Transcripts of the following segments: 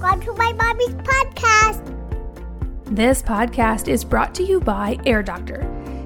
Welcome to my mommy's podcast. This podcast is brought to you by Air Doctor.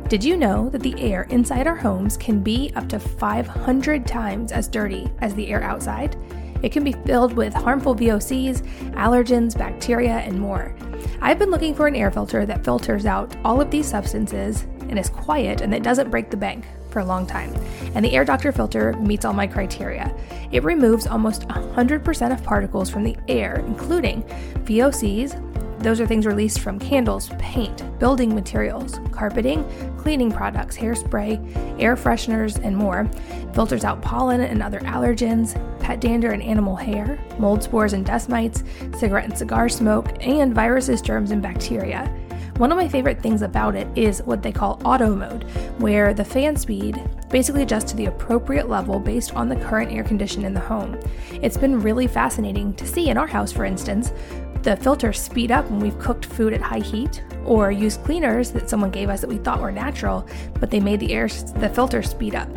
Did you know that the air inside our homes can be up to 500 times as dirty as the air outside? It can be filled with harmful VOCs, allergens, bacteria, and more. I've been looking for an air filter that filters out all of these substances and is quiet and that doesn't break the bank for a long time. And the Air Doctor filter meets all my criteria. It removes almost 100% of particles from the air, including VOCs, those are things released from candles, paint, building materials, carpeting, cleaning products, hairspray, air fresheners, and more. Filters out pollen and other allergens, pet dander and animal hair, mold spores and dust mites, cigarette and cigar smoke, and viruses, germs, and bacteria. One of my favorite things about it is what they call auto mode, where the fan speed basically adjusts to the appropriate level based on the current air condition in the home. It's been really fascinating to see in our house, for instance, the filters speed up when we've cooked food at high heat or used cleaners that someone gave us that we thought were natural, but they made the air the filter speed up.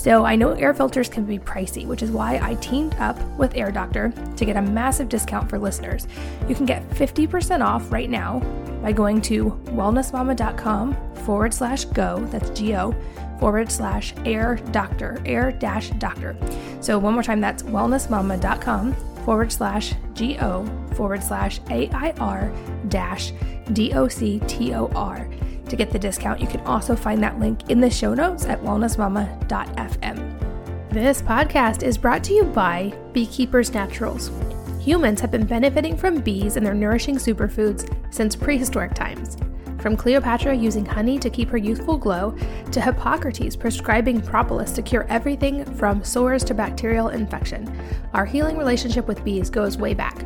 So I know air filters can be pricey, which is why I teamed up with Air Doctor to get a massive discount for listeners. You can get 50% off right now by going to wellnessmama.com forward slash go, that's G O, forward slash air doctor, air dash doctor. So one more time, that's wellnessmama.com forward slash G-O forward slash A-I-R dash D-O-C-T-O-R. To get the discount, you can also find that link in the show notes at wellnessmama.fm. This podcast is brought to you by Beekeepers Naturals. Humans have been benefiting from bees and their nourishing superfoods since prehistoric times. From Cleopatra using honey to keep her youthful glow, to Hippocrates prescribing propolis to cure everything from sores to bacterial infection, our healing relationship with bees goes way back.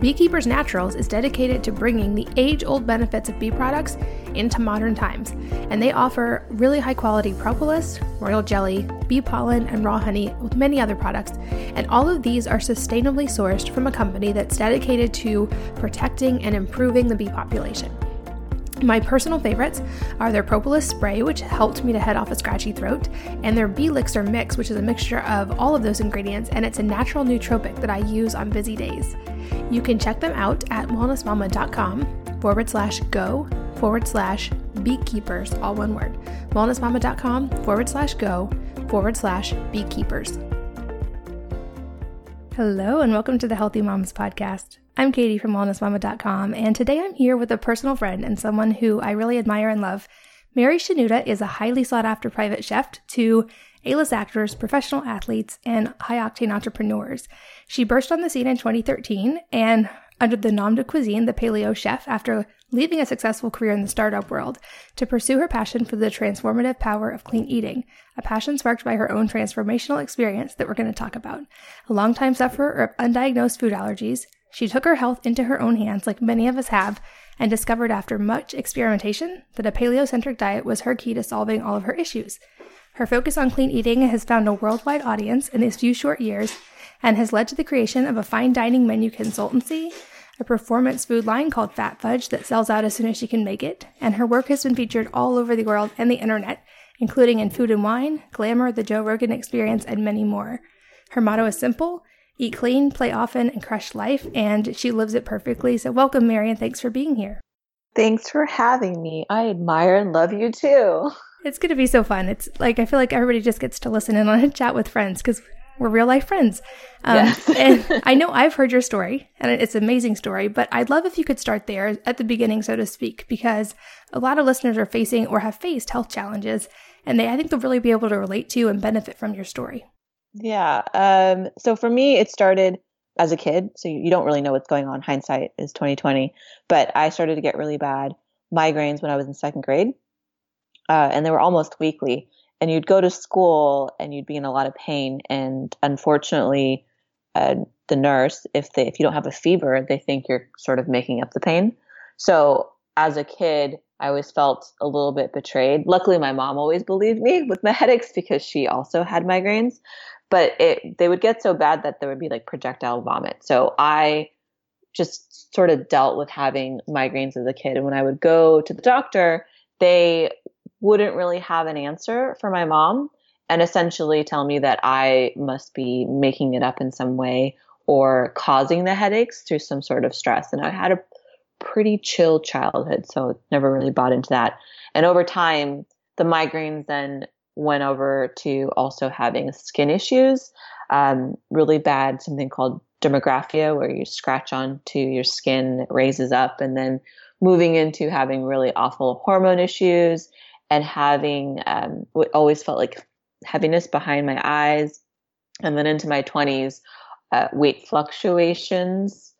Beekeepers Naturals is dedicated to bringing the age old benefits of bee products into modern times, and they offer really high quality propolis, royal jelly, bee pollen, and raw honey, with many other products. And all of these are sustainably sourced from a company that's dedicated to protecting and improving the bee population. My personal favorites are their propolis spray, which helped me to head off a scratchy throat, and their bee elixir mix, which is a mixture of all of those ingredients, and it's a natural nootropic that I use on busy days. You can check them out at wellnessmama.com forward slash go forward slash beekeepers, all one word. Wellnessmama.com forward slash go forward slash beekeepers. Hello, and welcome to the Healthy Moms Podcast. I'm Katie from wellnessmama.com, and today I'm here with a personal friend and someone who I really admire and love. Mary Shenouda is a highly sought after private chef to A list actors, professional athletes, and high octane entrepreneurs. She burst on the scene in 2013 and under the nom de cuisine, the paleo chef, after leaving a successful career in the startup world to pursue her passion for the transformative power of clean eating, a passion sparked by her own transformational experience that we're going to talk about. A longtime sufferer of undiagnosed food allergies, she took her health into her own hands, like many of us have, and discovered after much experimentation that a paleocentric diet was her key to solving all of her issues. Her focus on clean eating has found a worldwide audience in these few short years and has led to the creation of a fine dining menu consultancy, a performance food line called Fat Fudge that sells out as soon as she can make it, and her work has been featured all over the world and the internet, including in Food and Wine, Glamour, The Joe Rogan Experience, and many more. Her motto is simple eat clean, play often, and crush life. And she lives it perfectly. So, welcome, Mary, and thanks for being here. Thanks for having me. I admire and love you too. It's going to be so fun. It's like I feel like everybody just gets to listen in on a chat with friends because we're real life friends. Um, yes. and I know I've heard your story, and it's an amazing story, but I'd love if you could start there at the beginning, so to speak, because a lot of listeners are facing or have faced health challenges, and they I think they'll really be able to relate to you and benefit from your story. Yeah. Um, so for me, it started as a kid. So you don't really know what's going on. Hindsight is 2020. But I started to get really bad migraines when I was in second grade. Uh, and they were almost weekly. And you'd go to school and you'd be in a lot of pain. And unfortunately, uh, the nurse, if they if you don't have a fever, they think you're sort of making up the pain. So as a kid, I always felt a little bit betrayed. Luckily, my mom always believed me with my headaches because she also had migraines but it they would get so bad that there would be like projectile vomit. So I just sort of dealt with having migraines as a kid. And when I would go to the doctor, they wouldn't really have an answer for my mom and essentially tell me that I must be making it up in some way or causing the headaches through some sort of stress. And I had a pretty chill childhood, so never really bought into that. And over time, the migraines then went over to also having skin issues, um, really bad, something called dermographism, where you scratch onto your skin, it raises up, and then moving into having really awful hormone issues and having um, what always felt like heaviness behind my eyes. And then into my 20s, uh, weight fluctuations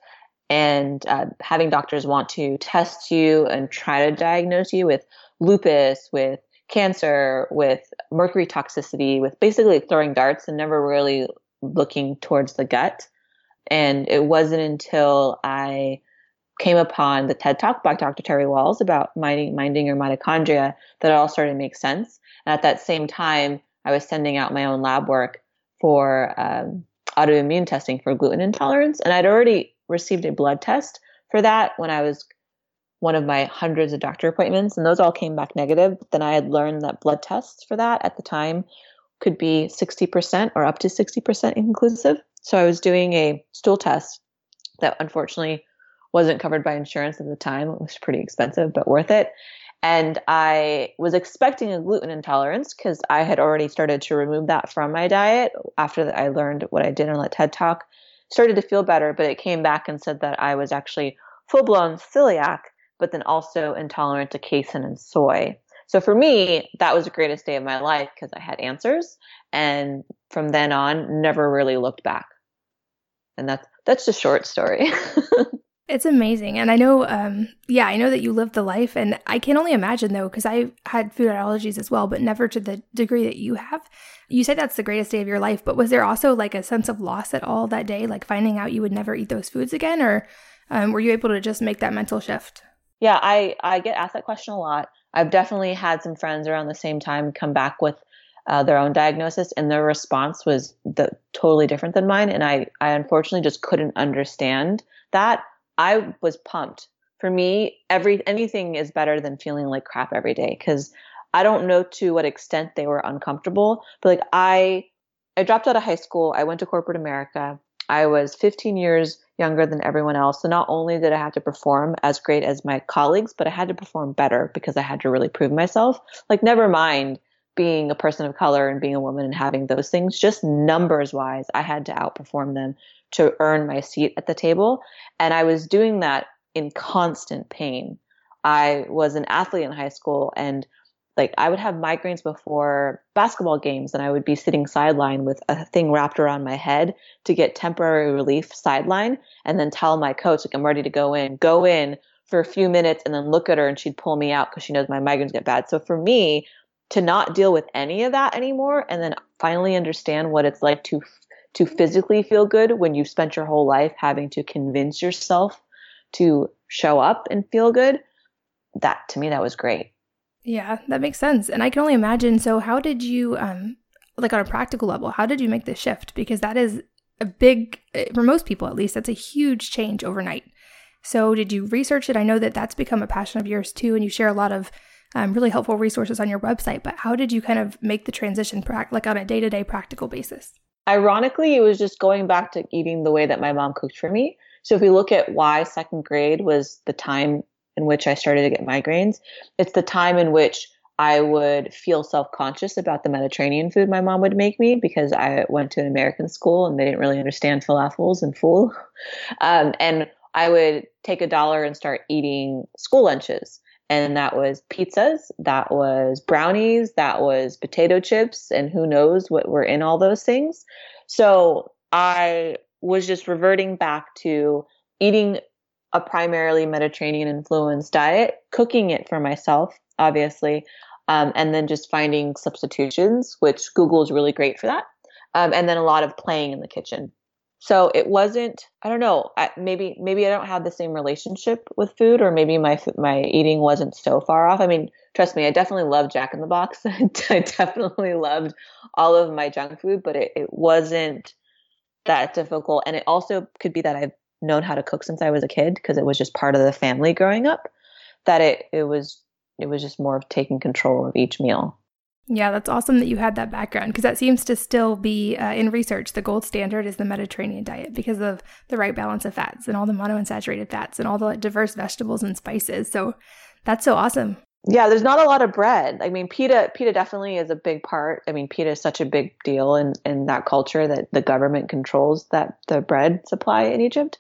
and uh, having doctors want to test you and try to diagnose you with lupus, with cancer, with mercury toxicity, with basically throwing darts and never really looking towards the gut. And it wasn't until I came upon the TED Talk by Dr. Terry Wahls about minding, minding your mitochondria that it all started to make sense. And at that same time, I was sending out my own lab work for um, autoimmune testing for gluten intolerance. And I'd already received a blood test for that when I was one of my hundreds of doctor appointments, and those all came back negative. Then I had learned that blood tests for that at the time could be 60% or up to 60% inclusive. So I was doing a stool test that unfortunately wasn't covered by insurance at the time. It was pretty expensive, but worth it. And I was expecting a gluten intolerance because I had already started to remove that from my diet after I learned what I did on the TED Talk. Started to feel better, but it came back and said that I was actually full blown celiac, but then also intolerant to casein and soy. So for me, that was the greatest day of my life because I had answers. And from then on, never really looked back. And that's that's the short story. It's amazing. And I know, um, yeah, I know that you lived the life. And I can only imagine, though, because I had food allergies as well, but never to the degree that you have. You said that's the greatest day of your life, but was there also like a sense of loss at all that day, like finding out you would never eat those foods again? Or um, were you able to just make that mental shift? Yeah, I, I get asked that question a lot. I've definitely had some friends around the same time come back with uh, their own diagnosis, and their response was the, totally different than mine. And I, I unfortunately just couldn't understand that I was pumped. For me, every anything is better than feeling like crap every day because I don't know to what extent they were uncomfortable, but like I I dropped out of high school, I went to corporate America. I was 15 years younger than everyone else. So not only did I have to perform as great as my colleagues, but I had to perform better because I had to really prove myself. Like never mind being a person of color and being a woman and having those things, just numbers wise, I had to outperform them to earn my seat at the table. And I was doing that in constant pain. I was an athlete in high school and like I would have migraines before basketball games and I would be sitting sideline with a thing wrapped around my head to get temporary relief sideline and then tell my coach like I'm ready to go in, go in for a few minutes and then look at her and she'd pull me out because she knows my migraines get bad. So for me to not deal with any of that anymore and then finally understand what it's like to to physically feel good when you've spent your whole life having to convince yourself to show up and feel good, that to me, that was great. Yeah, that makes sense. And I can only imagine. So, how did you, um, like on a practical level, how did you make this shift? Because that is a big, eh, for most people at least, that's a huge change overnight. So, did you research it? I know that that's become a passion of yours too, and you share a lot of um, really helpful resources on your website. But how did you kind of make the transition, like on a day to day practical basis? Ironically, it was just going back to eating the way that my mom cooked for me. So if we look at why second grade was the time in which I started to get migraines, it's the time in which I would feel self conscious about the Mediterranean food my mom would make me because I went to an American school and they didn't really understand falafels and ful. Um, and I would take a dollar and start eating school lunches and that was pizzas, that was brownies, that was potato chips, and who knows what were in all those things. So I was just reverting back to eating a primarily Mediterranean influenced diet, cooking it for myself, obviously, um, and then just finding substitutions, which Google is really great for that. Um, and then a lot of playing in the kitchen. So it wasn't i don't know I, maybe maybe i don't have the same relationship with food or maybe my my eating wasn't so far off. I mean trust me i definitely loved Jack in the Box. I definitely loved all of my junk food but it, it wasn't that difficult. And it also could be that i've known how to cook since i was a kid because it was just part of the family growing up that it it was it was just more of taking control of each meal Yeah, that's awesome that you had that background because that seems to still be uh, in research. The gold standard is the Mediterranean diet because of the right balance of fats and all the monounsaturated fats and all the diverse vegetables and spices. So that's so awesome. Yeah, there's not a lot of bread. I mean, pita pita definitely is a big part. I mean, pita is such a big deal in in that culture that the government controls that the bread supply in Egypt.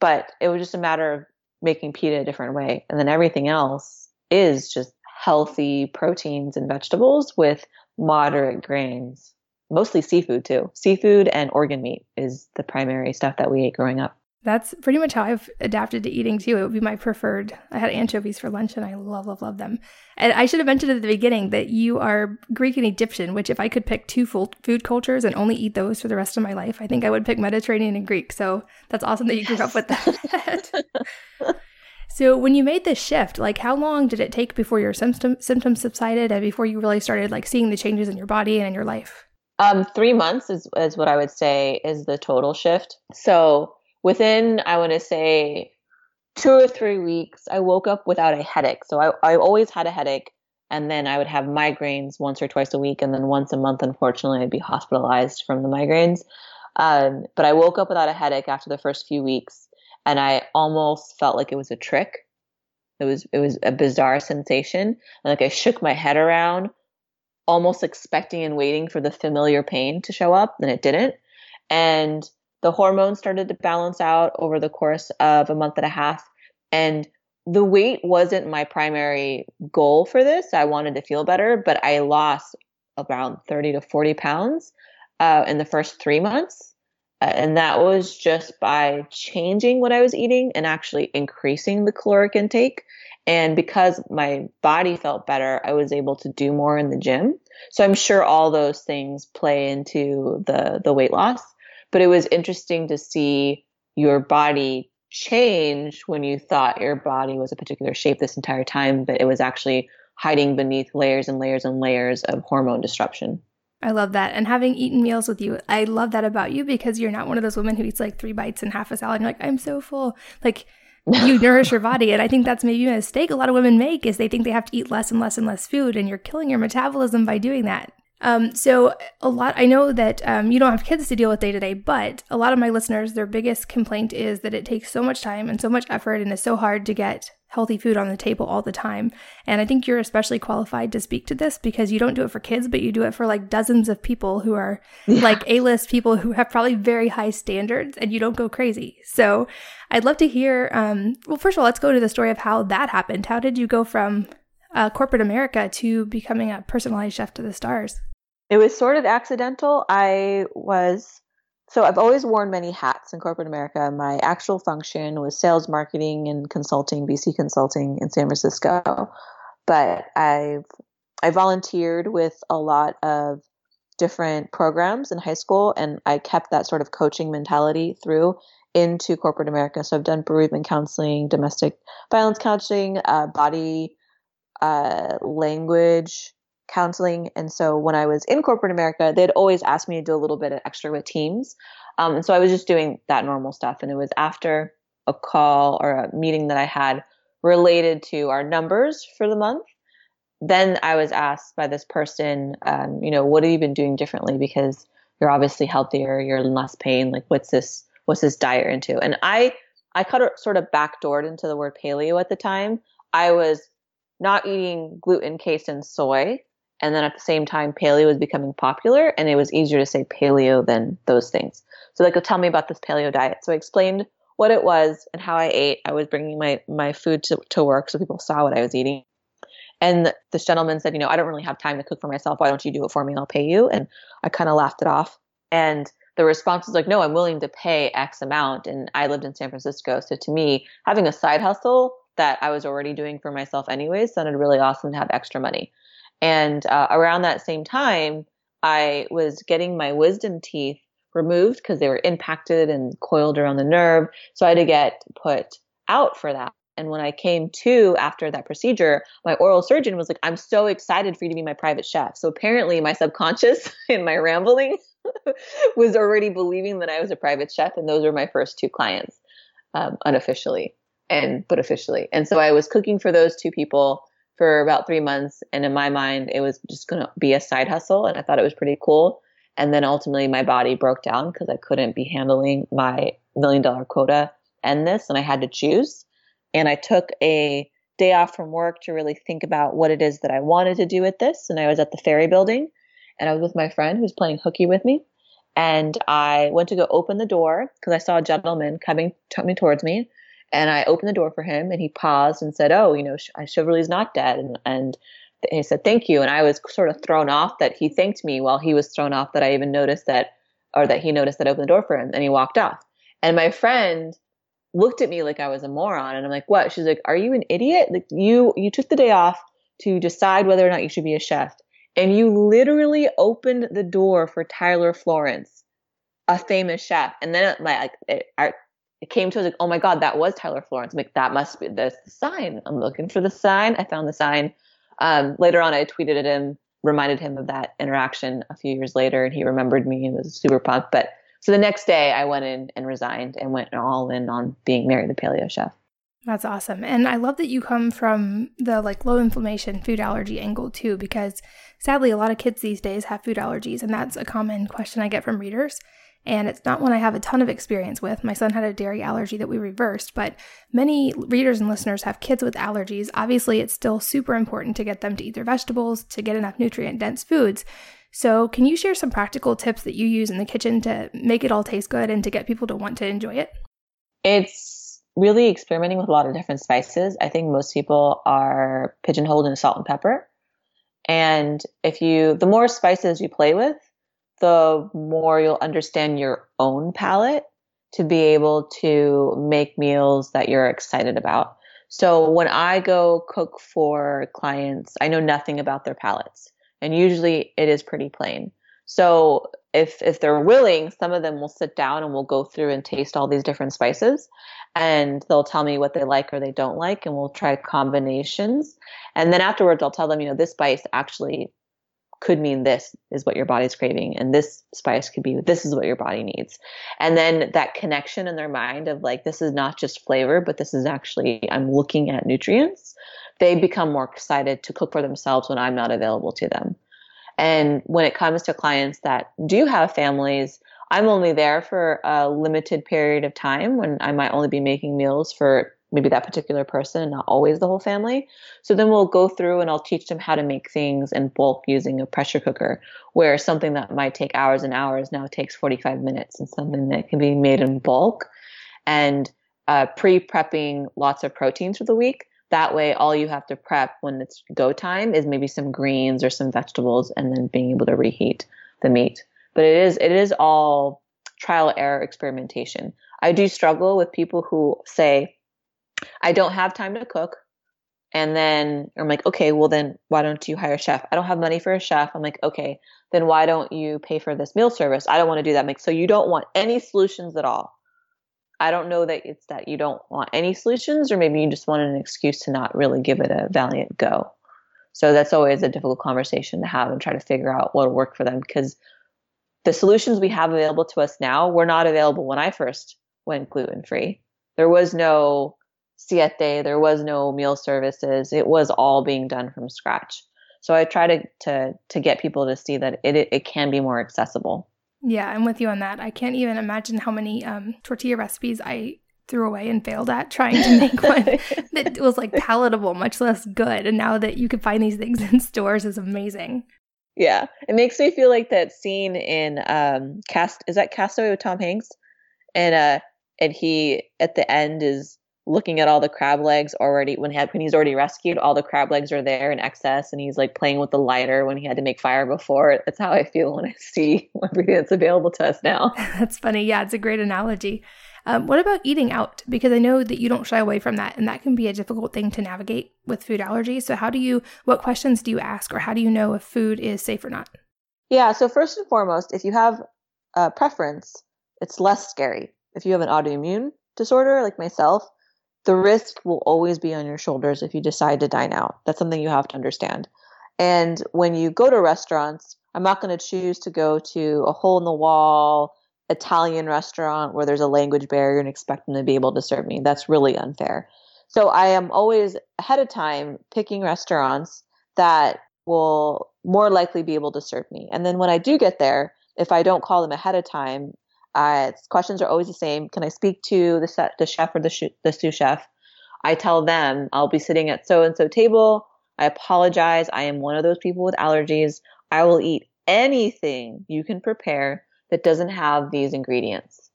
But it was just a matter of making pita a different way, and then everything else is just healthy proteins and vegetables with moderate grains, mostly seafood too. Seafood and organ meat is the primary stuff that we ate growing up. That's pretty much how I've adapted to eating too. It would be my preferred. I had anchovies for lunch and I love, love, love them. And I should have mentioned at the beginning that you are Greek and Egyptian, which if I could pick two food cultures and only eat those for the rest of my life, I think I would pick Mediterranean and Greek. So that's awesome that you grew up with that. so when you made this shift, like how long did it take before your symptom, symptoms subsided and before you really started like seeing the changes in your body and in your life? Um, three months is, is what I would say is the total shift. So within I want to say two or three weeks, I woke up without a headache. So I, I always had a headache, and then I would have migraines once or twice a week, and then once a month, unfortunately, I'd be hospitalized from the migraines. Um, but I woke up without a headache after the first few weeks, and I almost felt like it was a trick. It was it was a bizarre sensation, and like I shook my head around, almost expecting and waiting for the familiar pain to show up, and it didn't. And the hormones started to balance out over the course of a month and a half. And the weight wasn't my primary goal for this. I wanted to feel better, but I lost around 30 to 40 pounds uh, in the first three months. Uh, and that was just by changing what I was eating and actually increasing the caloric intake. And because my body felt better, I was able to do more in the gym. So I'm sure all those things play into the the weight loss but it was interesting to see your body change when you thought your body was a particular shape this entire time, but it was actually hiding beneath layers and layers and layers of hormone disruption. I love that. And having eaten meals with you, I love that about you because you're not one of those women who eats like three bites and half a salad and you're like, I'm so full. Like you nourish your body. And I think that's maybe a mistake a lot of women make is they think they have to eat less and less and less food and you're killing your metabolism by doing that. Um, so a lot, I know that um, you don't have kids to deal with day to day, but a lot of my listeners, their biggest complaint is that it takes so much time and so much effort and it's so hard to get healthy food on the table all the time. And I think you're especially qualified to speak to this because you don't do it for kids, but you do it for like dozens of people who are yeah. like A-list people who have probably very high standards and you don't go crazy. So I'd love to hear, um, well, first of all, let's go to the story of how that happened. How did you go from uh, corporate America to becoming a personalized chef to the stars? It was sort of accidental. I was so I've always worn many hats in corporate America. My actual function was sales, marketing, and consulting, BC Consulting in San Francisco. But I've I volunteered with a lot of different programs in high school, and I kept that sort of coaching mentality through into corporate America. So I've done bereavement counseling, domestic violence counseling, uh, body uh, language counseling. And so when I was in corporate America, they'd always ask me to do a little bit of extra with teams. Um, and so I was just doing that normal stuff. And it was after a call or a meeting that I had related to our numbers for the month. Then I was asked by this person, um, you know, what have you been doing differently? Because you're obviously healthier, you're in less pain. Like, what's this? What's this diet into? And I, I kind of sort of backdoored into the word paleo at the time. I was not eating gluten, casein, soy, and then at the same time, paleo was becoming popular and it was easier to say paleo than those things. So like, tell me about this paleo diet. So I explained what it was and how I ate. I was bringing my, my food to, to work so people saw what I was eating. And this gentleman said, you know, I don't really have time to cook for myself. Why don't you do it for me I'll pay you? And I kind of laughed it off. And the response was like, no, I'm willing to pay X amount. And I lived in San Francisco. So to me, having a side hustle that I was already doing for myself anyways sounded really awesome to have extra money. And uh, around that same time, I was getting my wisdom teeth removed because they were impacted and coiled around the nerve. So I had to get put out for that. And when I came to after that procedure, my oral surgeon was like, I'm so excited for you to be my private chef. So apparently, my subconscious in my rambling was already believing that I was a private chef. And those were my first two clients um, unofficially and but officially. And so I was cooking for those two people for about three months. And in my mind, it was just going to be a side hustle. And I thought it was pretty cool. And then ultimately, my body broke down because I couldn't be handling my million dollar quota and this. And I had to choose. And I took a day off from work to really think about what it is that I wanted to do with this. And I was at the ferry building and I was with my friend who was playing hooky with me. And I went to go open the door because I saw a gentleman coming, coming towards me. And I opened the door for him and he paused and said, Oh, you know, I Chivalry's not dead. And, and he said, Thank you. And I was sort of thrown off that he thanked me while he was thrown off that I even noticed that, or that he noticed that I opened the door for him and he walked off. And my friend looked at me like I was a moron. And I'm like, What? She's like, Are you an idiot? Like, you, you took the day off to decide whether or not you should be a chef. And you literally opened the door for Tyler Florence, a famous chef. And then like, it, I, it came to us like, oh my God, that was Tyler Florence. I'm like, that must be the sign. I'm looking for the sign. I found the sign. Um, later on, I tweeted at him, reminded him of that interaction a few years later, and he remembered me and was super pumped. But so the next day, I went in and resigned and went all in on being Mary the Paleo Chef. That's awesome. And I love that you come from the like low inflammation food allergy angle too, because sadly, a lot of kids these days have food allergies. And that's a common question I get from readers and it's not one I have a ton of experience with. My son had a dairy allergy that we reversed, but many readers and listeners have kids with allergies. Obviously, it's still super important to get them to eat their vegetables, to get enough nutrient dense foods. So, can you share some practical tips that you use in the kitchen to make it all taste good and to get people to want to enjoy it? It's really experimenting with a lot of different spices. I think most people are pigeonholed in salt and pepper. And if you, the more spices you play with, the more you'll understand your own palate to be able to make meals that you're excited about. So when I go cook for clients, I know nothing about their palates, and usually it is pretty plain. So if if they're willing, some of them will sit down and we'll go through and taste all these different spices and they'll tell me what they like or they don't like and we'll try combinations. And then afterwards I'll tell them, you know, this spice actually could mean this is what your body's craving and this spice could be this is what your body needs. And then that connection in their mind of like this is not just flavor but this is actually i'm looking at nutrients they become more excited to cook for themselves when i'm not available to them. And when it comes to clients that do have families i'm only there for a limited period of time when i might only be making meals for maybe that particular person and not always the whole family. So then we'll go through and I'll teach them how to make things in bulk using a pressure cooker, where something that might take hours and hours now takes 45 minutes and something that can be made in bulk and uh, pre prepping lots of proteins for the week. That way, all you have to prep when it's go time is maybe some greens or some vegetables and then being able to reheat the meat. But it is, it is all trial error experimentation. I do struggle with people who say, I don't have time to cook. And then I'm like, okay, well then why don't you hire a chef? I don't have money for a chef. I'm like, okay, then why don't you pay for this meal service? I don't want to do that. I'm like, so you don't want any solutions at all. I don't know that it's that you don't want any solutions, or maybe you just wanted an excuse to not really give it a valiant go. So that's always a difficult conversation to have and try to figure out what'll work for them because the solutions we have available to us now were not available when I first went gluten free. There was no Siete, there was no meal services. It was all being done from scratch. So I try to to to get people to see that it it, can be more accessible. Yeah, I'm with you on that. I can't even imagine how many um, tortilla recipes I threw away and failed at trying to make one that was like palatable, much less good. And now that you can find these things in stores is amazing. Yeah, it makes me feel like that scene in um, Cast is that Cast Away with Tom Hanks, and uh, and he at the end is looking at all the crab legs already when, he had, when he's already rescued all the crab legs are there in excess and he's like playing with the lighter when he had to make fire before. That's how i feel when i see everything that's available to us now. That's funny. Yeah it's a great analogy. Um, what about eating out? Because i know that you don't shy away from that and that can be a difficult thing to navigate with food allergies. So how do you what questions do you ask or how do you know if food is safe or not? Yeah so first and foremost if you have a preference it's less scary. If you have an autoimmune disorder like myself the risk will always be on your shoulders if you decide to dine out. That's something you have to understand. And when you go to restaurants, I'm not going to choose to go to a hole in the wall Italian restaurant where there's a language barrier and expect them to be able to serve me. That's really unfair. So I am always ahead of time picking restaurants that will more likely be able to serve me. And then when I do get there, if I don't call them ahead of time, uh, questions are always the same. Can I speak to the, set, the chef or the, sh- the sous chef? I tell them I'll be sitting at so and so table. I apologize. I am one of those people with allergies. I will eat anything you can prepare that doesn't have these ingredients.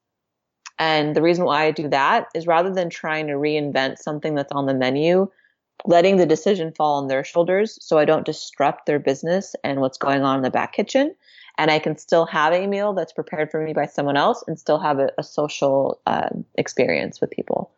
And the reason why I do that is rather than trying to reinvent something that's on the menu, letting the decision fall on their shoulders so I don't disrupt their business and what's going on in the back kitchen. And I can still have a meal that's prepared for me by someone else and still have a, a social uh, experience with people.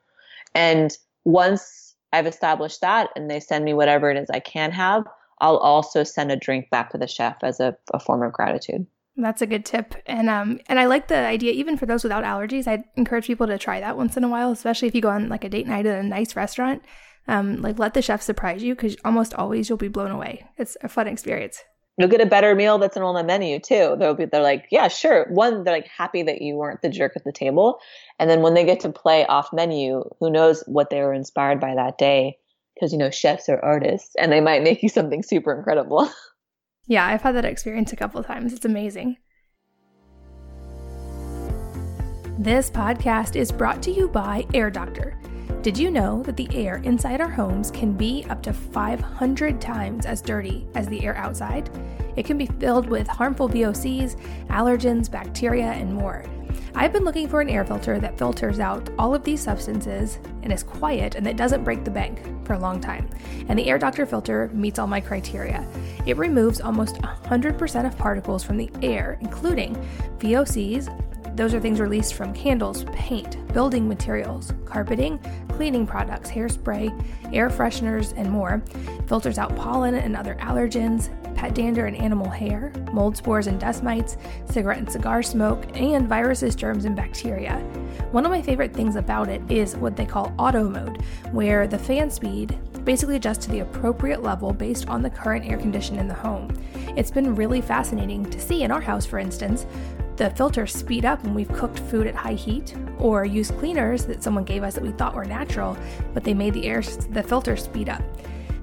And once I've established that and they send me whatever it is I can have, I'll also send a drink back to the chef as a, a form of gratitude. That's a good tip, and um, and I like the idea. Even for those without allergies, I encourage people to try that once in a while, especially if you go on like a date night at a nice restaurant. Um, like let the chef surprise you because almost always you'll be blown away. It's a fun experience. You'll get a better meal that's on the menu too. They'll be they're like, yeah, sure. One, they're like happy that you weren't the jerk at the table, and then when they get to play off menu, who knows what they were inspired by that day? Because you know chefs are artists, and they might make you something super incredible. Yeah, I've had that experience a couple times. It's amazing. This podcast is brought to you by Air Doctor. Did you know that the air inside our homes can be up to 500 times as dirty as the air outside? It can be filled with harmful VOCs, allergens, bacteria, and more. I've been looking for an air filter that filters out all of these substances and is quiet and that doesn't break the bank for a long time. And the Air Doctor filter meets all my criteria. It removes almost 100% of particles from the air, including VOCs, those are things released from candles, paint, building materials, carpeting, cleaning products, hairspray, air fresheners, and more. Filters out pollen and other allergens, pet dander and animal hair, mold spores and dust mites, cigarette and cigar smoke, and viruses, germs, and bacteria. One of my favorite things about it is what they call auto mode, where the fan speed basically adjusts to the appropriate level based on the current air condition in the home. It's been really fascinating to see in our house, for instance, the filters speed up when we've cooked food at high heat or used cleaners that someone gave us that we thought were natural, but they made the air the filter speed up.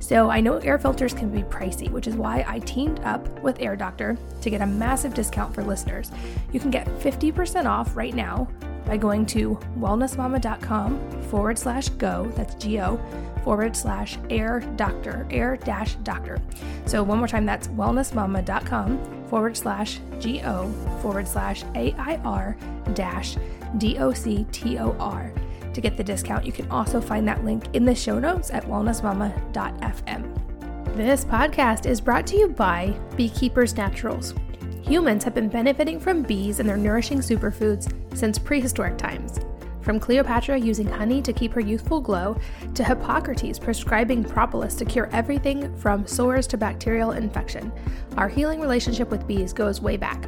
So I know air filters can be pricey, which is why I teamed up with Air Doctor to get a massive discount for listeners. You can get 50% off right now by going to wellnessmama.com forward slash go, that's G O, forward slash air doctor, air dash doctor. So one more time, that's wellnessmama.com forward slash G O forward slash A I R dash D O C T O R. To get the discount, you can also find that link in the show notes at wellnessmama.fm. This podcast is brought to you by Beekeepers Naturals. Humans have been benefiting from bees and their nourishing superfoods since prehistoric times. From Cleopatra using honey to keep her youthful glow, to Hippocrates prescribing propolis to cure everything from sores to bacterial infection, our healing relationship with bees goes way back.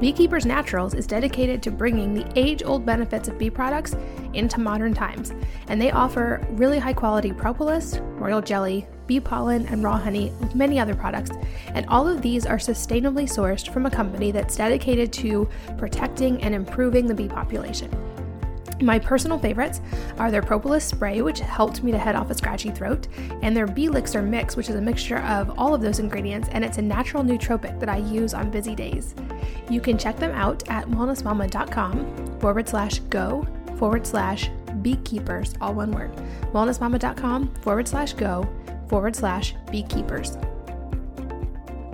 Beekeepers Naturals is dedicated to bringing the age old benefits of bee products into modern times, and they offer really high quality propolis, royal jelly, bee pollen, and raw honey, with many other products. And all of these are sustainably sourced from a company that's dedicated to protecting and improving the bee population. My personal favorites are their propolis spray, which helped me to head off a scratchy throat, and their bee elixir mix, which is a mixture of all of those ingredients, and it's a natural nootropic that I use on busy days. You can check them out at wellnessmama.com forward slash go forward slash beekeepers, all one word. Wellnessmama.com forward slash go forward slash beekeepers.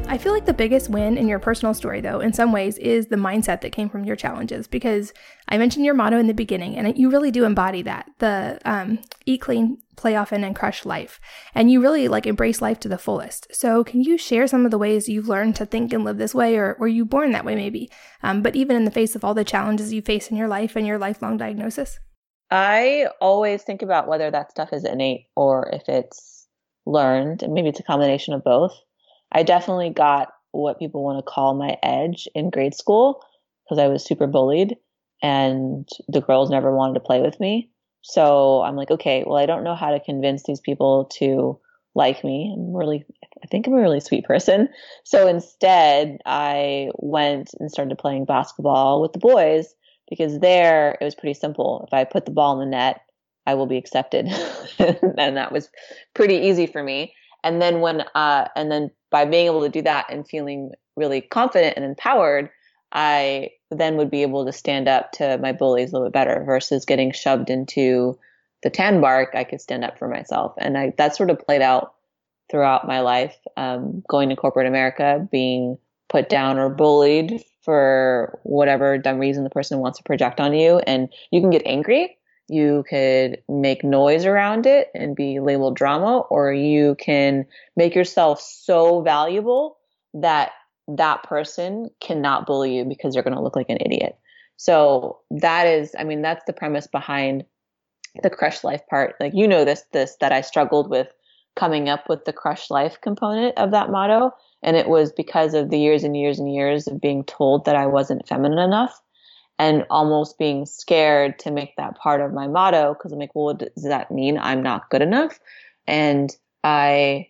I feel like the biggest win in your personal story, though, in some ways, is the mindset that came from your challenges. Because I mentioned your motto in the beginning, and you really do embody that the um, eat clean, play often, and crush life. And you really like embrace life to the fullest. So, can you share some of the ways you've learned to think and live this way, or were you born that way, maybe? Um, but even in the face of all the challenges you face in your life and your lifelong diagnosis? I always think about whether that stuff is innate or if it's learned, and maybe it's a combination of both. I definitely got what people want to call my edge in grade school because I was super bullied and the girls never wanted to play with me. So I'm like, okay, well, I don't know how to convince these people to like me. I'm really, I think I'm a really sweet person. So instead, I went and started playing basketball with the boys because there it was pretty simple. If I put the ball in the net, I will be accepted. and that was pretty easy for me. And then when, uh, and then by being able to do that and feeling really confident and empowered, I then would be able to stand up to my bullies a little bit better versus getting shoved into the tan bark. I could stand up for myself. And I, that sort of played out throughout my life, um, going to corporate America, being put down or bullied for whatever dumb reason the person wants to project on you. And you can get angry. You could make noise around it and be labeled drama, or you can make yourself so valuable that that person cannot bully you because you're going to look like an idiot. So that is, I mean, that's the premise behind the crush life part. Like, you know, this, this, that I struggled with coming up with the crush life component of that motto. And it was because of the years and years and years of being told that I wasn't feminine enough and almost being scared to make that part of my motto. Cause I'm like, well, does that mean I'm not good enough? And I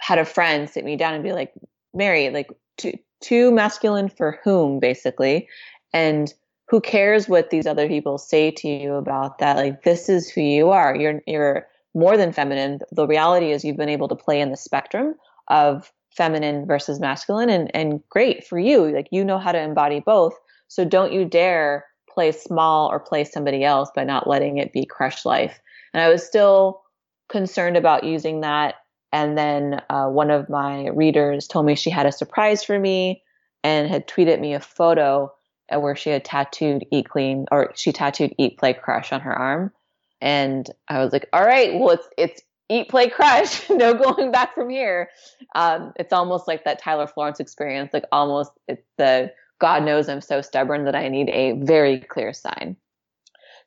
had a friend sit me down and be like, Mary, like, too, too masculine for whom, basically. And who cares what these other people say to you about that? Like, this is who you are. You're, you're more than feminine. The reality is you've been able to play in the spectrum of feminine versus masculine and, and great for you. Like, you know how to embody both. So don't you dare play small or play somebody else by not letting it be crush life. And I was still concerned about using that and then uh, one of my readers told me she had a surprise for me and had tweeted me a photo where she had tattooed Eat Clean or she tattooed Eat Play Crush on her arm. And I was like, all right, well, it's, it's Eat Play Crush. no going back from here. Um, it's almost like that Tyler Florence experience, like almost it's the God knows I'm so stubborn that I need a very clear sign.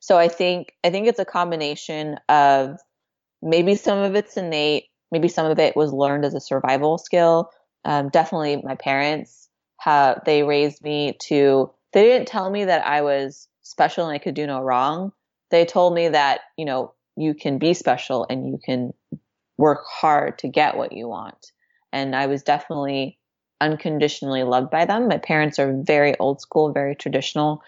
So I think, I think it's a combination of maybe some of it's innate maybe some of it was learned as a survival skill. Um, definitely my parents have, they raised me to, they didn't tell me that I was special and I could do no wrong. They told me that, you know, you can be special and you can work hard to get what you want. And I was definitely unconditionally loved by them. My parents are very old school, very traditional.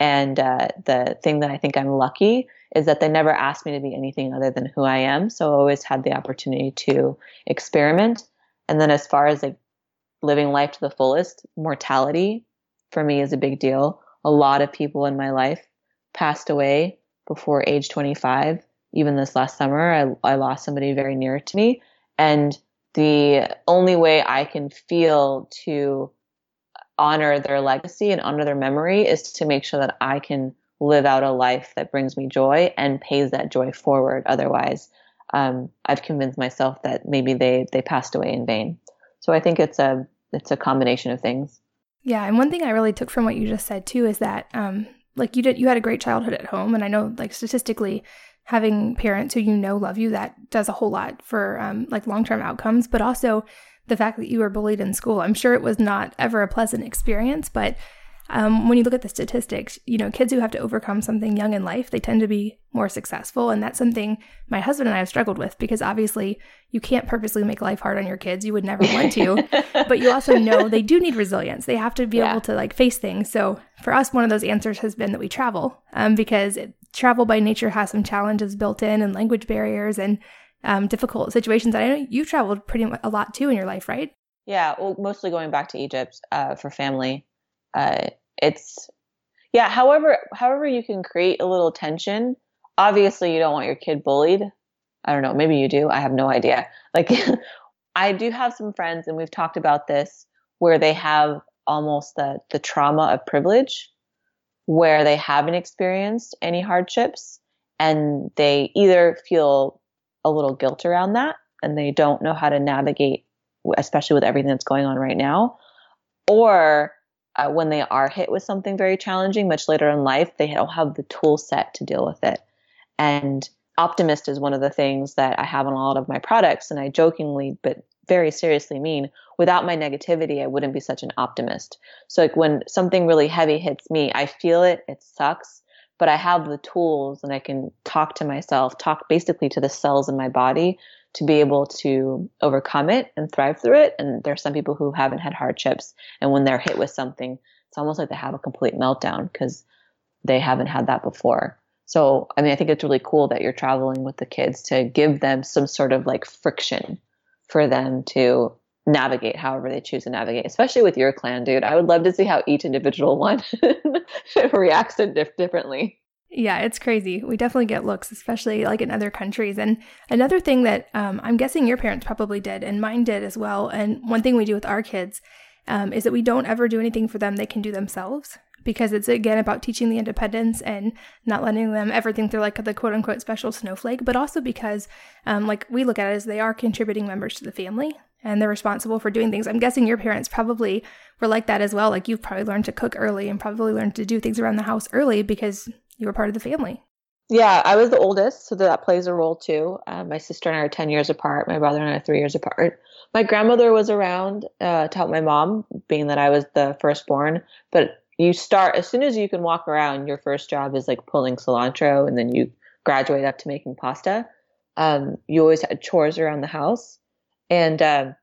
And uh, the thing that I think I'm lucky is that they never asked me to be anything other than who I am. So I always had the opportunity to experiment. And then as far as like living life to the fullest, mortality for me is a big deal. A lot of people in my life passed away before age 25. Even this last summer, I, I lost somebody very near to me. And the only way I can feel to honor their legacy and honor their memory is to make sure that I can live out a life that brings me joy and pays that joy forward. Otherwise, um, I've convinced myself that maybe they they passed away in vain. So I think it's a it's a combination of things. Yeah, and one thing I really took from what you just said too is that um, like you did you had a great childhood at home, and I know like statistically having parents who you know love you that does a whole lot for um, like long term outcomes, but also the fact that you were bullied in school. I'm sure it was not ever a pleasant experience, but um, when you look at the statistics, you know, kids who have to overcome something young in life, they tend to be more successful. And that's something my husband and I have struggled with because obviously you can't purposely make life hard on your kids. You would never want to. but you also know they do need resilience. They have to be yeah. able to like face things. So for us, one of those answers has been that we travel um, because it, travel by nature has some challenges built in and language barriers and um, difficult situations. I know you traveled pretty much a lot too in your life, right? Yeah, well, mostly going back to Egypt uh, for family uh, it's yeah however however you can create a little tension obviously you don't want your kid bullied i don't know maybe you do i have no idea like i do have some friends and we've talked about this where they have almost the the trauma of privilege where they haven't experienced any hardships and they either feel a little guilt around that and they don't know how to navigate especially with everything that's going on right now or uh, when they are hit with something very challenging much later in life, they don't have the tool set to deal with it. And optimist is one of the things that I have on a lot of my products. And I jokingly, but very seriously mean without my negativity, I wouldn't be such an optimist. So like when something really heavy hits me, I feel it, it sucks, but I have the tools and I can talk to myself, talk basically to the cells in my body to be able to overcome it and thrive through it. And there's some people who haven't had hardships. And when they're hit with something, it's almost like they have a complete meltdown because they haven't had that before. So, I mean, I think it's really cool that you're traveling with the kids to give them some sort of like friction for them to navigate however they choose to navigate, especially with your clan, dude. I would love to see how each individual one reacts dif- differently. Yeah, it's crazy. We definitely get looks, especially like in other countries. And another thing that um, I'm guessing your parents probably did, and mine did as well. And one thing we do with our kids um, is that we don't ever do anything for them they can do themselves because it's again about teaching the independence and not letting them ever think they're like the quote unquote special snowflake, but also because, um, like we look at it as they are contributing members to the family and they're responsible for doing things. I'm guessing your parents probably were like that as well. Like you've probably learned to cook early and probably learned to do things around the house early because you were part of the family. Yeah, I was the oldest, so that plays a role too. Uh, my sister and I are 10 years apart. My brother and I are three years apart. My grandmother was around uh, to help my mom, being that I was the firstborn. But you start, as soon as you can walk around, your first job is like pulling cilantro, and then you graduate up to making pasta. Um, you always had chores around the house. And, um,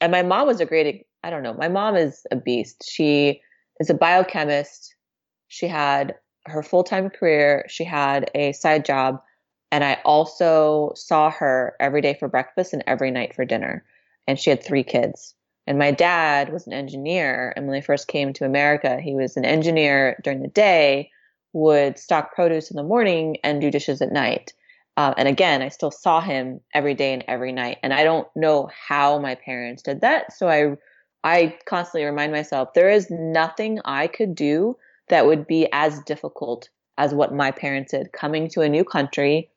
and my mom was a great, I don't know, my mom is a beast. She is a biochemist. She had her full time career, she had a side job, and I also saw her every day for breakfast and every night for dinner. And she had three kids. And my dad was an engineer. And when they first came to America, he was an engineer during the day, would stock produce in the morning and do dishes at night. Um, and again, I still saw him every day and every night. And I don't know how my parents did that. So I, I constantly remind myself there is nothing I could do that would be as difficult as what my parents did coming to a new country,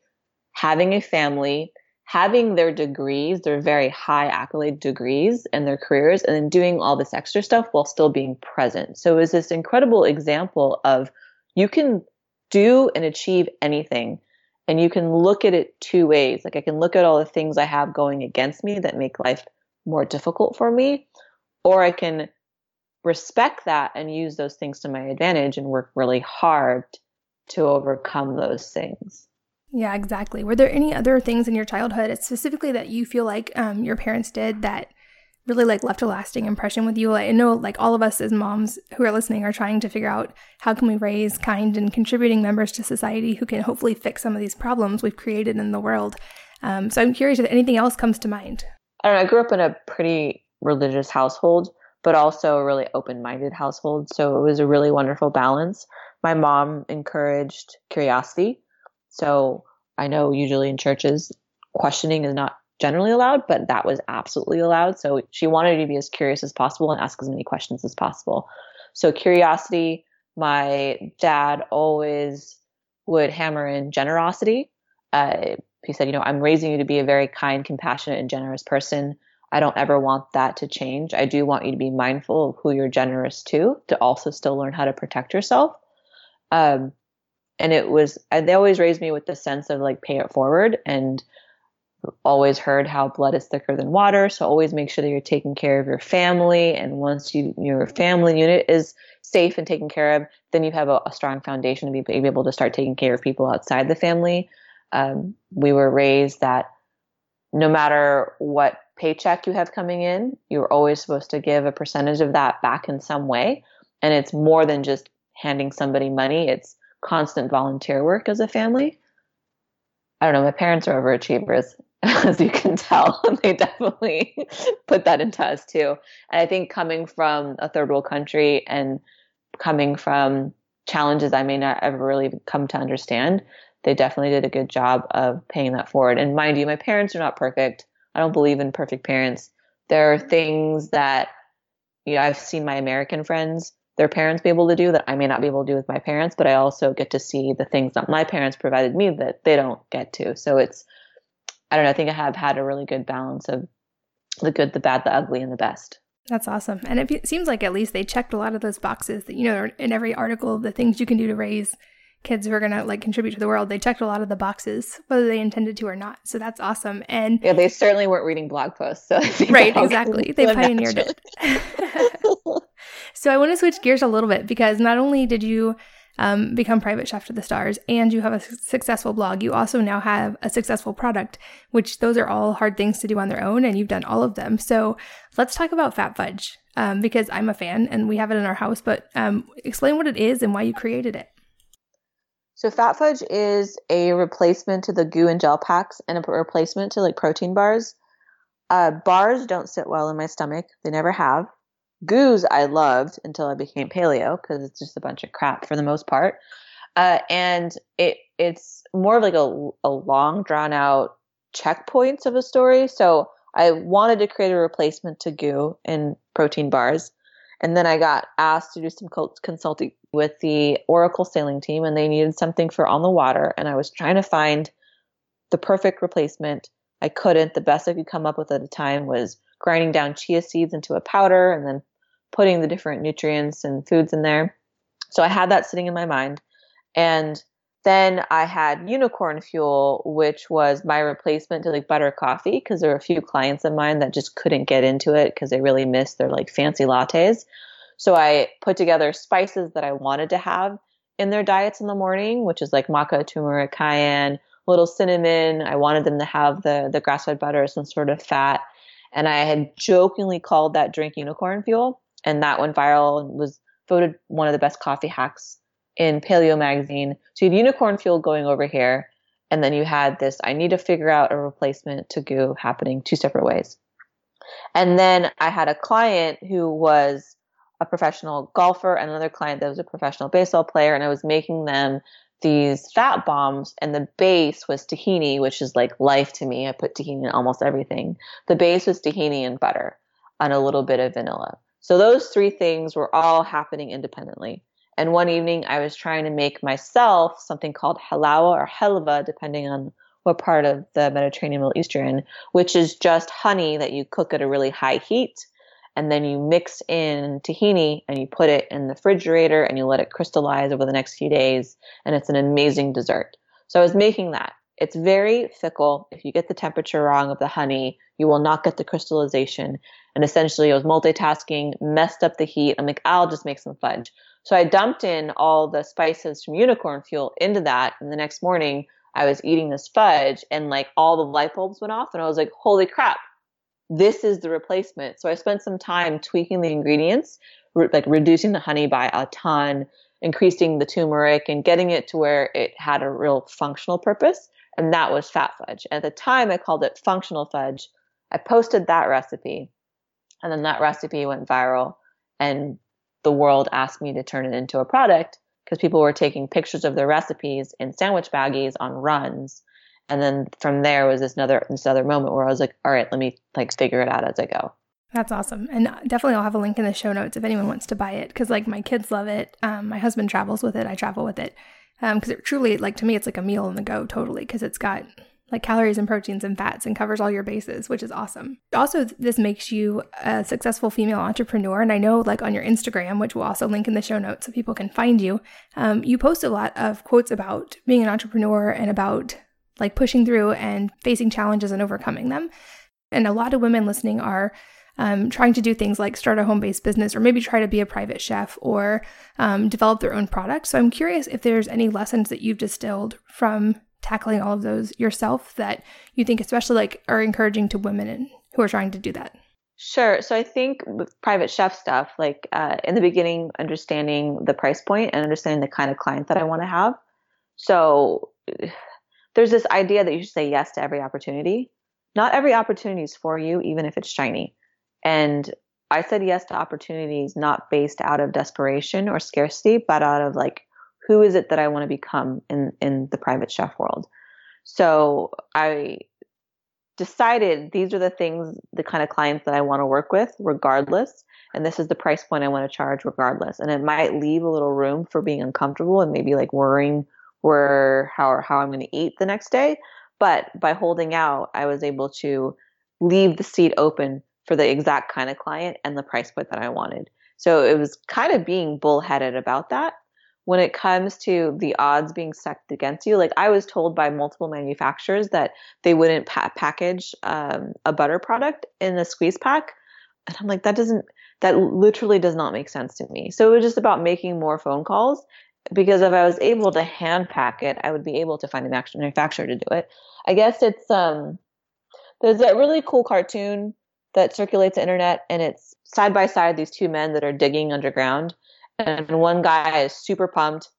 having a family, having their degrees, their very high accolade degrees and their careers, and then doing all this extra stuff while still being present. So it was this incredible example of you can do and achieve anything. And you can look at it two ways. Like I can look at all the things I have going against me that make life more difficult for me, or I can respect that and use those things to my advantage and work really hard to overcome those things. Yeah, exactly. Were there any other things in your childhood, specifically that you feel like um, your parents did that really like left a lasting impression with you? I know like all of us as moms who are listening are trying to figure out how can we raise kind and contributing members to society who can hopefully fix some of these problems we've created in the world. Um, so I'm curious if anything else comes to mind. I don't know. I grew up in a pretty religious household but also a really open minded household. So it was a really wonderful balance. My mom encouraged curiosity. So I know usually in churches, questioning is not generally allowed, but that was absolutely allowed. So she wanted to be as curious as possible and ask as many questions as possible. So curiosity, my dad always would hammer in generosity. Uh, he said, you know, I'm raising you to be a very kind, compassionate, and generous person. I don't ever want that to change. I do want you to be mindful of who you're generous to, to also still learn how to protect yourself. Um, and it was, they always raised me with the sense of like pay it forward and always heard how blood is thicker than water. So always make sure that you're taking care of your family. And once you, your family unit is safe and taken care of, then you have a, a strong foundation to be able to start taking care of people outside the family. Um, we were raised that no matter what paycheck you have coming in, you're always supposed to give a percentage of that back in some way. And it's more than just handing somebody money, it's constant volunteer work as a family. I don't know, my parents are overachievers, as you can tell. they definitely put that into us too. And I think coming from a third world country and coming from challenges I may not ever really come to understand, they definitely did a good job of paying that forward. And mind you, my parents are not perfect. I don't believe in perfect parents. There are things that you know I've seen my American friends their parents be able to do that I may not be able to do with my parents, but I also get to see the things that my parents provided me that they don't get to. So it's I don't know, I think I have had a really good balance of the good, the bad, the ugly, and the best. That's awesome. And it seems like at least they checked a lot of those boxes that, you know, in every article, the things you can do to raise kids who are going to like contribute to the world they checked a lot of the boxes whether they intended to or not so that's awesome and yeah they certainly weren't reading blog posts so right exactly they pioneered it so i want to switch gears a little bit because not only did you um, become private chef to the stars and you have a successful blog you also now have a successful product which those are all hard things to do on their own and you've done all of them so let's talk about fat fudge um, because i'm a fan and we have it in our house but um, explain what it is and why you created it So Fat Fudge is a replacement to the goo and gel packs and a replacement to like protein bars. Uh, bars don't sit well in my stomach. They never have. Goos I loved until I became paleo because it's just a bunch of crap for the most part. Uh, and it it's more of like a, a long drawn out checkpoints of a story. So I wanted to create a replacement to goo in protein bars. And then I got asked to do some consulting with the Oracle sailing team, and they needed something for on the water. And I was trying to find the perfect replacement. I couldn't. The best I could come up with at the time was grinding down chia seeds into a powder and then putting the different nutrients and foods in there. So I had that sitting in my mind. And then I had Unicorn Fuel, which was my replacement to like butter coffee because there were a few clients of mine that just couldn't get into it because they really missed their like fancy lattes. So I put together spices that I wanted to have in their diets in the morning, which is like maca, turmeric, cayenne, a little cinnamon. I wanted them to have the the grass fed butter, some sort of fat, and I had jokingly called that drink Unicorn Fuel, and that went viral and was voted one of the best coffee hacks in Paleo Magazine. So you had unicorn fuel going over here, and then you had this I need to figure out a replacement to goo happening two separate ways. And then I had a client who was a professional golfer and another client that was a professional baseball player, and I was making them these fat bombs, and the base was tahini, which is like life to me. I put tahini in almost everything. The base was tahini and butter and a little bit of vanilla. So those three things were all happening independently. And one evening I was trying to make myself something called halawa or helva, depending on what part of the Mediterranean Middle East you're in, which is just honey that you cook at a really high heat. And then you mix in tahini and you put it in the refrigerator and you let it crystallize over the next few days. And it's an amazing dessert. So I was making that. It's very fickle. If you get the temperature wrong of the honey, you will not get the crystallization. And essentially, I was multitasking, messed up the heat. I'm like, I'll just make some fudge. So I dumped in all the spices from unicorn fuel into that. And the next morning, I was eating this fudge and like all the light bulbs went off. And I was like, holy crap, this is the replacement. So I spent some time tweaking the ingredients, re- like reducing the honey by a ton, increasing the turmeric, and getting it to where it had a real functional purpose. And that was fat fudge. At the time, I called it functional fudge. I posted that recipe, and then that recipe went viral. And the world asked me to turn it into a product because people were taking pictures of their recipes in sandwich baggies on runs. And then from there was this another this other moment where I was like, all right, let me like figure it out as I go. That's awesome. And definitely I'll have a link in the show notes if anyone wants to buy it because like my kids love it. Um, my husband travels with it. I travel with it. Because um, it truly, like to me, it's like a meal on the go totally because it's got like calories and proteins and fats and covers all your bases, which is awesome. Also, this makes you a successful female entrepreneur. And I know, like on your Instagram, which we'll also link in the show notes so people can find you, um, you post a lot of quotes about being an entrepreneur and about like pushing through and facing challenges and overcoming them. And a lot of women listening are um, trying to do things like start a home based business or maybe try to be a private chef or um, develop their own product. So I'm curious if there's any lessons that you've distilled from tackling all of those yourself that you think especially like are encouraging to women who are trying to do that Sure. So I think with private chef stuff, like uh, in the beginning, understanding the price point and understanding the kind of client that I want to have. So there's this idea that you should say yes to every opportunity. Not every opportunity is for you, even if it's shiny. And I said yes to opportunities not based out of desperation or scarcity, but out of like who is it that I want to become in in the private chef world. So I decided these are the things, the kind of clients that I want to work with, regardless. And this is the price point I want to charge, regardless. And it might leave a little room for being uncomfortable and maybe like worrying where how how I'm going to eat the next day. But by holding out, I was able to leave the seat open for the exact kind of client and the price point that I wanted. So it was kind of being bullheaded about that when it comes to the odds being stacked against you, like I was told by multiple manufacturers that they wouldn't pa- package um, a butter product in a squeeze pack. And I'm like, that doesn't, that literally does not make sense to me. So it was just about making more phone calls because if I was able to hand pack it, I would be able to find a manufacturer to do it. I guess it's, um, there's that really cool cartoon that circulates the internet and it's side by side these two men that are digging underground. And one guy is super pumped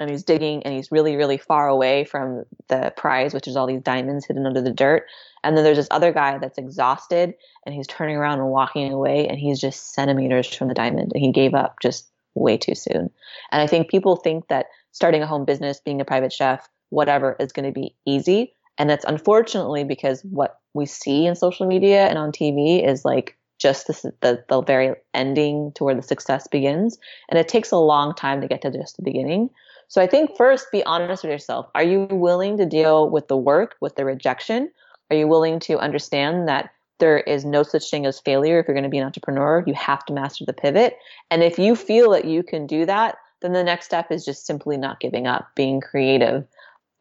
and he's digging and he's really really far away from the prize which is all these diamonds hidden under the dirt. And then there's this other guy that's exhausted and he's turning around and walking away and he's just centimeters from the diamond. And he gave up just way too soon. And i think people think that starting a home business being a private chef whatever is going to be easy and that's unfortunately because what we see in social media and on tv is like just the, the, the very ending to where the success begins and it takes a long time to get to just the beginning so I think first be honest with yourself. Are you willing to deal with the work, with the rejection? Are you willing to understand that there is no such thing as failure if you're going to be an entrepreneur? You have to master the pivot. And if you feel that you can do that, then the next step is just simply not giving up, being creative,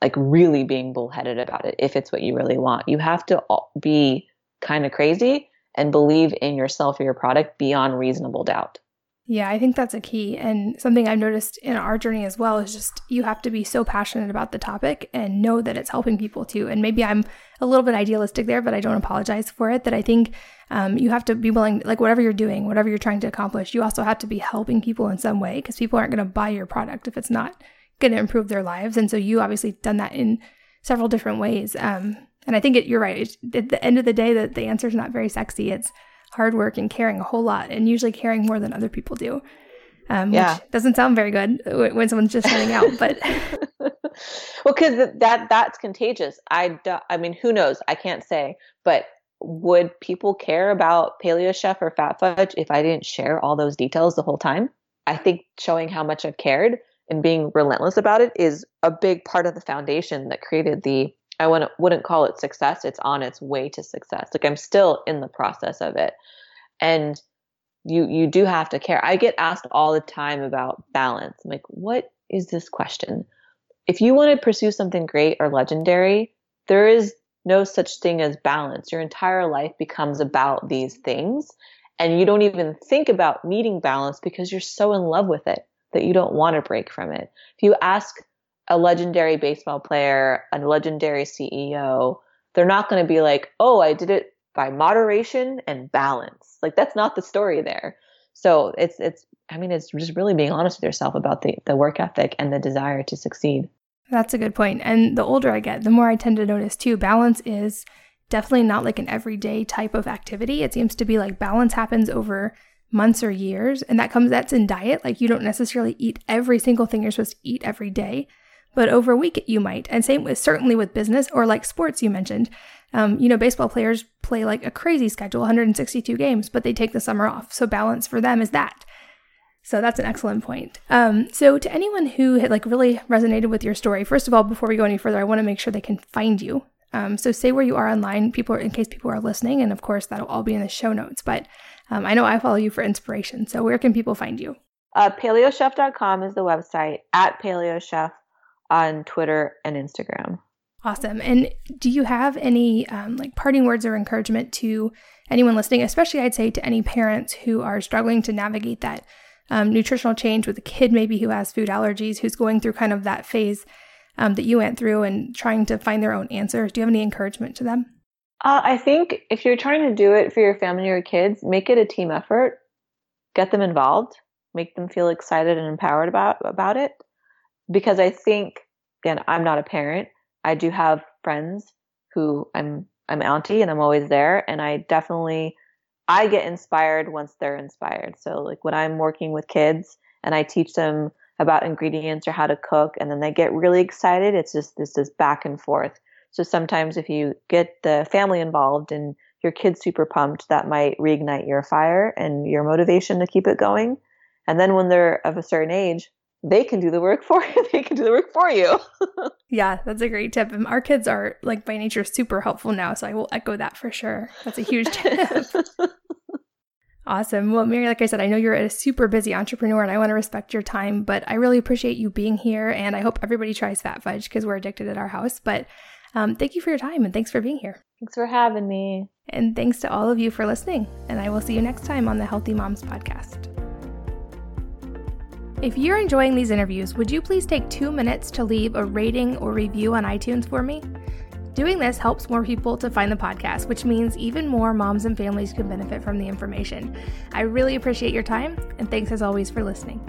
like really being bullheaded about it if it's what you really want. You have to be kind of crazy and believe in yourself or your product beyond reasonable doubt. Yeah, I think that's a key. And something I've noticed in our journey as well is just you have to be so passionate about the topic and know that it's helping people too. And maybe I'm a little bit idealistic there, but I don't apologize for it. That I think um, you have to be willing, like whatever you're doing, whatever you're trying to accomplish, you also have to be helping people in some way because people aren't going to buy your product if it's not going to improve their lives. And so you obviously done that in several different ways. Um, and I think it, you're right. At the end of the day, that the answer is not very sexy. It's hard work and caring a whole lot, and usually caring more than other people do. Um, yeah. which doesn't sound very good when someone's just starting out, but well, because that that's contagious. I do, I mean, who knows? I can't say, but would people care about Paleo Chef or Fat Fudge if I didn't share all those details the whole time? I think showing how much I've cared and being relentless about it is a big part of the foundation that created the I wouldn't wouldn't call it success. It's on its way to success. Like I'm still in the process of it. And you you do have to care. I get asked all the time about balance. I'm like, what is this question? If you want to pursue something great or legendary, there is no such thing as balance. Your entire life becomes about these things. And you don't even think about meeting balance because you're so in love with it that you don't want to break from it. If you ask a legendary baseball player, a legendary CEO, they're not going to be like, oh, I did it by moderation and balance. Like that's not the story there. So it's it's I mean it's just really being honest with yourself about the the work ethic and the desire to succeed. That's a good point. And the older I get, the more I tend to notice too, balance is definitely not like an everyday type of activity. It seems to be like balance happens over months or years and that comes that's in diet. Like you don't necessarily eat every single thing you're supposed to eat every day but over a week you might. And same with certainly with business or like sports you mentioned. Um, you know, baseball players play like a crazy schedule, 162 games, but they take the summer off. So balance for them is that. So that's an excellent point. Um, so to anyone who had like really resonated with your story, first of all, before we go any further, I want to make sure they can find you. Um, so say where you are online, people, in case people are listening, and of course that'll all be in the show notes. But um, I know I follow you for inspiration. So where can people find you? Uh, paleochef.com is the website. At paleochef on Twitter and Instagram. Awesome. And do you have any um, like parting words or encouragement to anyone listening, especially I'd say to any parents who are struggling to navigate that um, nutritional change with a kid maybe who has food allergies, who's going through kind of that phase um, that you went through and trying to find their own answers? Do you have any encouragement to them? Uh, I think if you're trying to do it for your family or kids, make it a team effort. Get them involved. Make them feel excited and empowered about about it because I think, again, I'm not a parent. I do have friends who I'm I'm auntie and I'm always there, and I definitely I get inspired once they're inspired. So like when I'm working with kids and I teach them about ingredients or how to cook, and then they get really excited. It's just this is back and forth. So sometimes if you get the family involved and your kid's super pumped, that might reignite your fire and your motivation to keep it going. And then when they're of a certain age, they can do the work for you. They can do the work for you. yeah, that's a great tip. And our kids are like by nature super helpful now, so I will echo that for sure. That's a huge tip. awesome. Well, Mary, like I said, I know you're a super busy entrepreneur and I want to respect your time, but I really appreciate you being here and I hope everybody tries Fat Fudge because we're addicted at our house. But um, thank you for your time and thanks for being here. Thanks for having me. And thanks to all of you for listening. And I will see you next time on the Healthy Moms Podcast. If you're enjoying these interviews, would you please take two minutes to leave a rating or review on iTunes for me? Doing this helps more people to find the podcast, which means even more moms and families can benefit from the information. I really appreciate your time, and thanks as always for listening.